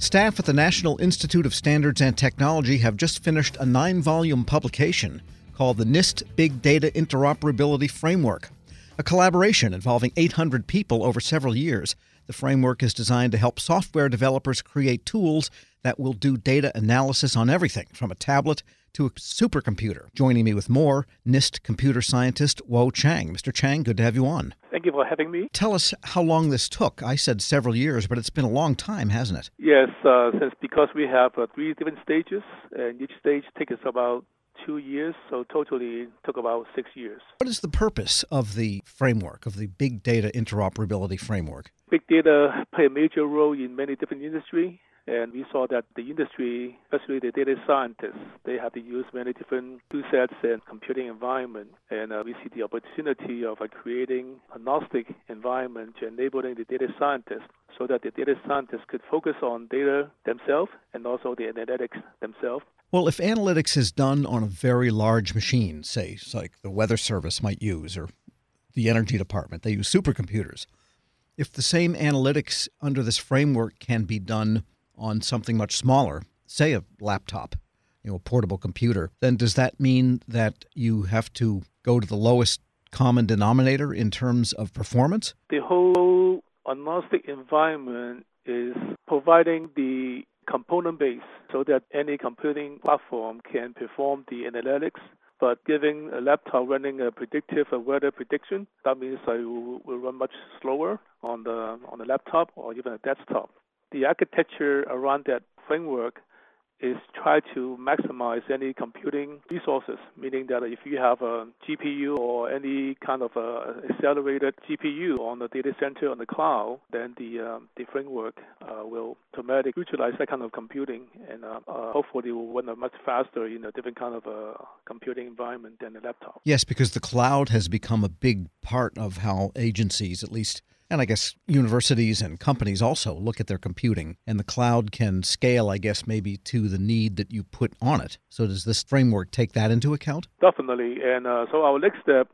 Staff at the National Institute of Standards and Technology have just finished a nine volume publication called the NIST Big Data Interoperability Framework, a collaboration involving 800 people over several years. The framework is designed to help software developers create tools that will do data analysis on everything from a tablet to a supercomputer. Joining me with more, NIST computer scientist Wo Chang. Mr. Chang, good to have you on. Thank you for having me. Tell us how long this took. I said several years, but it's been a long time, hasn't it? Yes, uh, since because we have uh, three different stages, and each stage takes us about two years, so totally took about six years. What is the purpose of the framework, of the big data interoperability framework? Big data play a major role in many different industries. And we saw that the industry, especially the data scientists, they have to use many different tool sets and computing environment. And uh, we see the opportunity of uh, creating a agnostic environment to enabling the data scientists so that the data scientists could focus on data themselves and also the analytics themselves. Well, if analytics is done on a very large machine, say like the Weather Service might use or the Energy Department, they use supercomputers. If the same analytics under this framework can be done on something much smaller, say a laptop, you know, a portable computer, then does that mean that you have to go to the lowest common denominator in terms of performance? The whole agnostic environment is providing the component base so that any computing platform can perform the analytics. But giving a laptop running a predictive weather prediction, that means will, will run much slower on the on the laptop or even a desktop the architecture around that framework is try to maximize any computing resources, meaning that if you have a GPU or any kind of a accelerated GPU on the data center on the cloud, then the um, the framework uh, will automatically utilize that kind of computing and uh, uh, hopefully will run much faster in a different kind of a computing environment than a laptop. Yes, because the cloud has become a big part of how agencies, at least and I guess universities and companies also look at their computing, and the cloud can scale, I guess, maybe to the need that you put on it. So, does this framework take that into account? Definitely. And uh, so, our next step,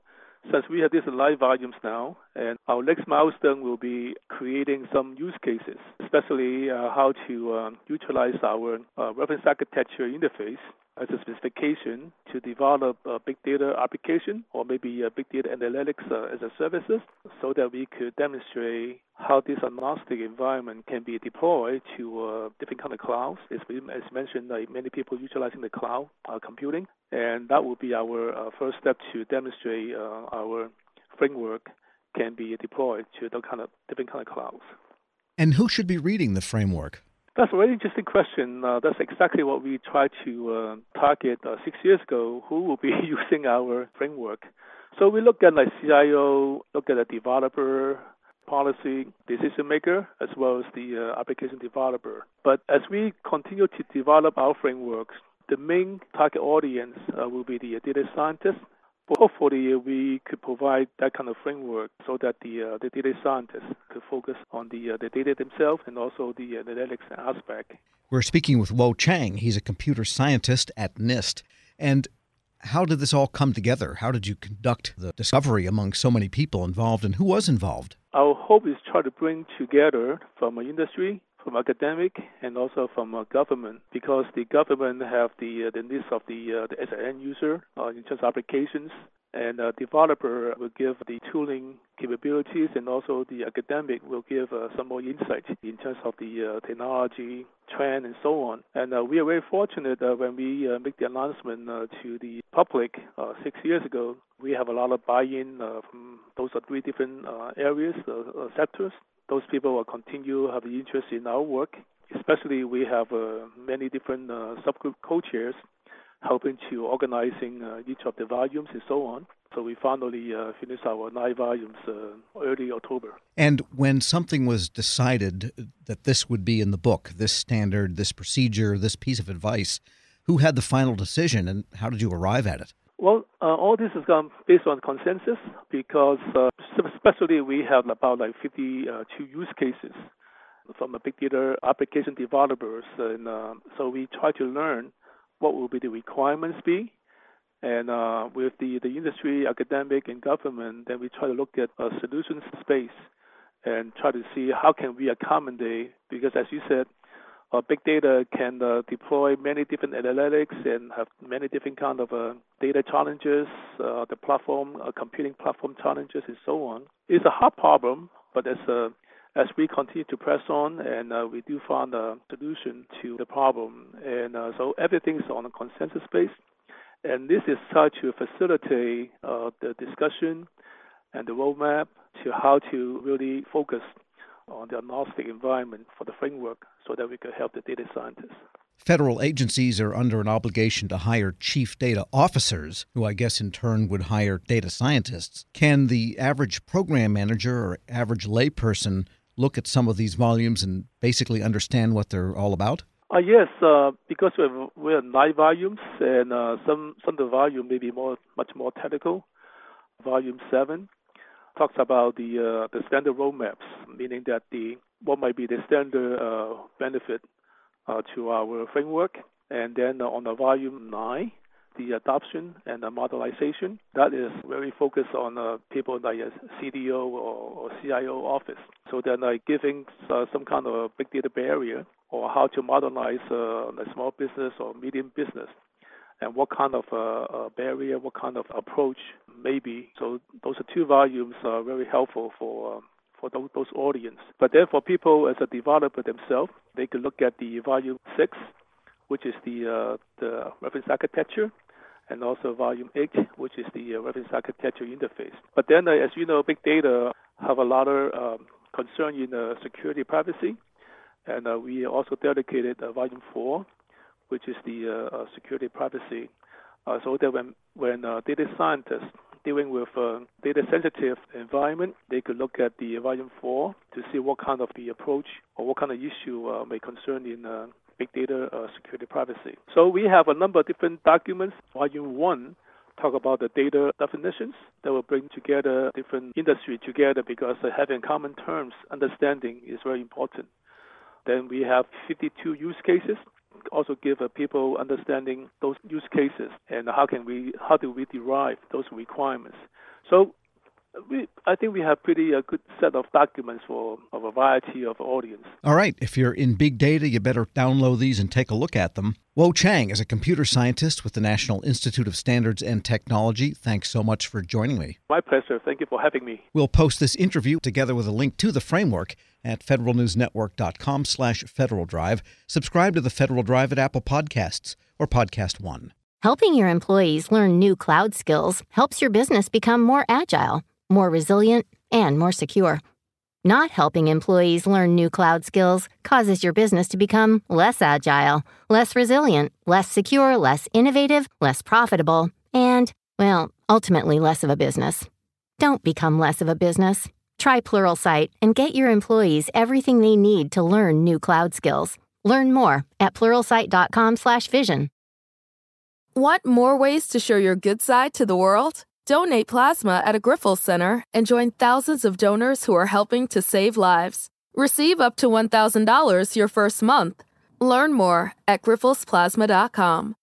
since we have these live volumes now, and our next milestone will be creating some use cases, especially uh, how to um, utilize our uh, reference architecture interface as a specification to develop a big data application or maybe a big data analytics uh, as a services so that we could demonstrate how this agnostic environment can be deployed to uh, different kind of clouds. As, we, as mentioned, many people utilizing the cloud uh, computing, and that will be our uh, first step to demonstrate uh, our framework can be deployed to the kind of different kind of clouds. And who should be reading the framework? That's a very interesting question. Uh, that's exactly what we tried to uh, target uh, six years ago. Who will be using our framework? So we look at like CIO, look at the developer, policy decision maker, as well as the uh, application developer. But as we continue to develop our frameworks, the main target audience uh, will be the data scientists but hopefully, we could provide that kind of framework so that the uh, the data scientists could focus on the uh, the data themselves and also the analytics aspect. We're speaking with Wo Chang. He's a computer scientist at NIST. And how did this all come together? How did you conduct the discovery among so many people involved, and who was involved? Our hope is try to bring together from industry, from academic and also from uh, government because the government have the uh, the needs of the uh, the end user uh, in terms of applications and uh, developer will give the tooling capabilities and also the academic will give uh, some more insight in terms of the uh, technology trend and so on. And uh, we are very fortunate when we uh, make the announcement uh, to the public six years ago, we have a lot of buy-in from those three different areas, sectors those people will continue have interest in our work. Especially, we have uh, many different uh, subgroup co-chairs helping to organizing uh, each of the volumes and so on. So we finally uh, finished our nine volumes uh, early October. And when something was decided that this would be in the book, this standard, this procedure, this piece of advice, who had the final decision and how did you arrive at it? Well, uh, all this is um, based on consensus because, uh, especially, we have about like 52 uh, use cases from the big data application developers, and uh, so we try to learn what will be the requirements be, and uh, with the the industry, academic, and government, then we try to look at a solution space and try to see how can we accommodate because, as you said, uh, big data can uh, deploy many different analytics and have many different kind of uh, data challenges, uh, the platform, uh, computing platform challenges, and so on. It's a hard problem, but as a as we continue to press on and uh, we do find a solution to the problem. And uh, so everything's on a consensus base. And this is such to facilitate uh, the discussion and the roadmap to how to really focus on the agnostic environment for the framework so that we could help the data scientists. Federal agencies are under an obligation to hire chief data officers, who I guess in turn would hire data scientists. Can the average program manager or average layperson look at some of these volumes and basically understand what they're all about? Uh, yes, uh, because we have, we have nine volumes, and uh, some some of the volume may be more much more technical. Volume seven talks about the uh, the standard roadmaps, meaning that the what might be the standard uh, benefit uh, to our framework, and then on the volume nine, the adoption and the modelization. That is very focused on uh, people like a CDO or, or CIO office. So they're like giving uh, some kind of big data barrier or how to modernize uh, a small business or medium business and what kind of uh, barrier, what kind of approach maybe. So those are two volumes are very helpful for um, for those, those audience. But then for people as a developer themselves, they could look at the volume six, which is the uh, the reference architecture, and also volume eight, which is the uh, reference architecture interface. But then, uh, as you know, big data have a lot of um, concern in uh, security privacy, and uh, we also dedicated uh, volume four, which is the uh, security privacy, so that when when data scientists dealing with a data sensitive environment, they could look at the volume 4 to see what kind of the approach or what kind of issue uh, may concern in uh, big data uh, security privacy. So we have a number of different documents. Volume 1 talk about the data definitions that will bring together different industry together because having common terms understanding is very important. Then we have 52 use cases also give uh, people understanding those use cases and how can we how do we derive those requirements. So we, I think we have pretty a uh, good set of documents for of a variety of audience. All right, if you're in big data, you better download these and take a look at them. Wo Chang is a computer scientist with the National Institute of Standards and Technology. Thanks so much for joining me. My pleasure. Thank you for having me. We'll post this interview together with a link to the framework at federalnewsnetwork.com slash Federal Drive. Subscribe to the Federal Drive at Apple Podcasts or Podcast One. Helping your employees learn new cloud skills helps your business become more agile, more resilient, and more secure. Not helping employees learn new cloud skills causes your business to become less agile, less resilient, less secure, less innovative, less profitable, and, well, ultimately less of a business. Don't become less of a business. Try Pluralsight and get your employees everything they need to learn new cloud skills. Learn more at pluralsight.com/vision. Want more ways to show your good side to the world? Donate plasma at a Grifols Center and join thousands of donors who are helping to save lives. Receive up to $1,000 your first month. Learn more at grifolsplasma.com.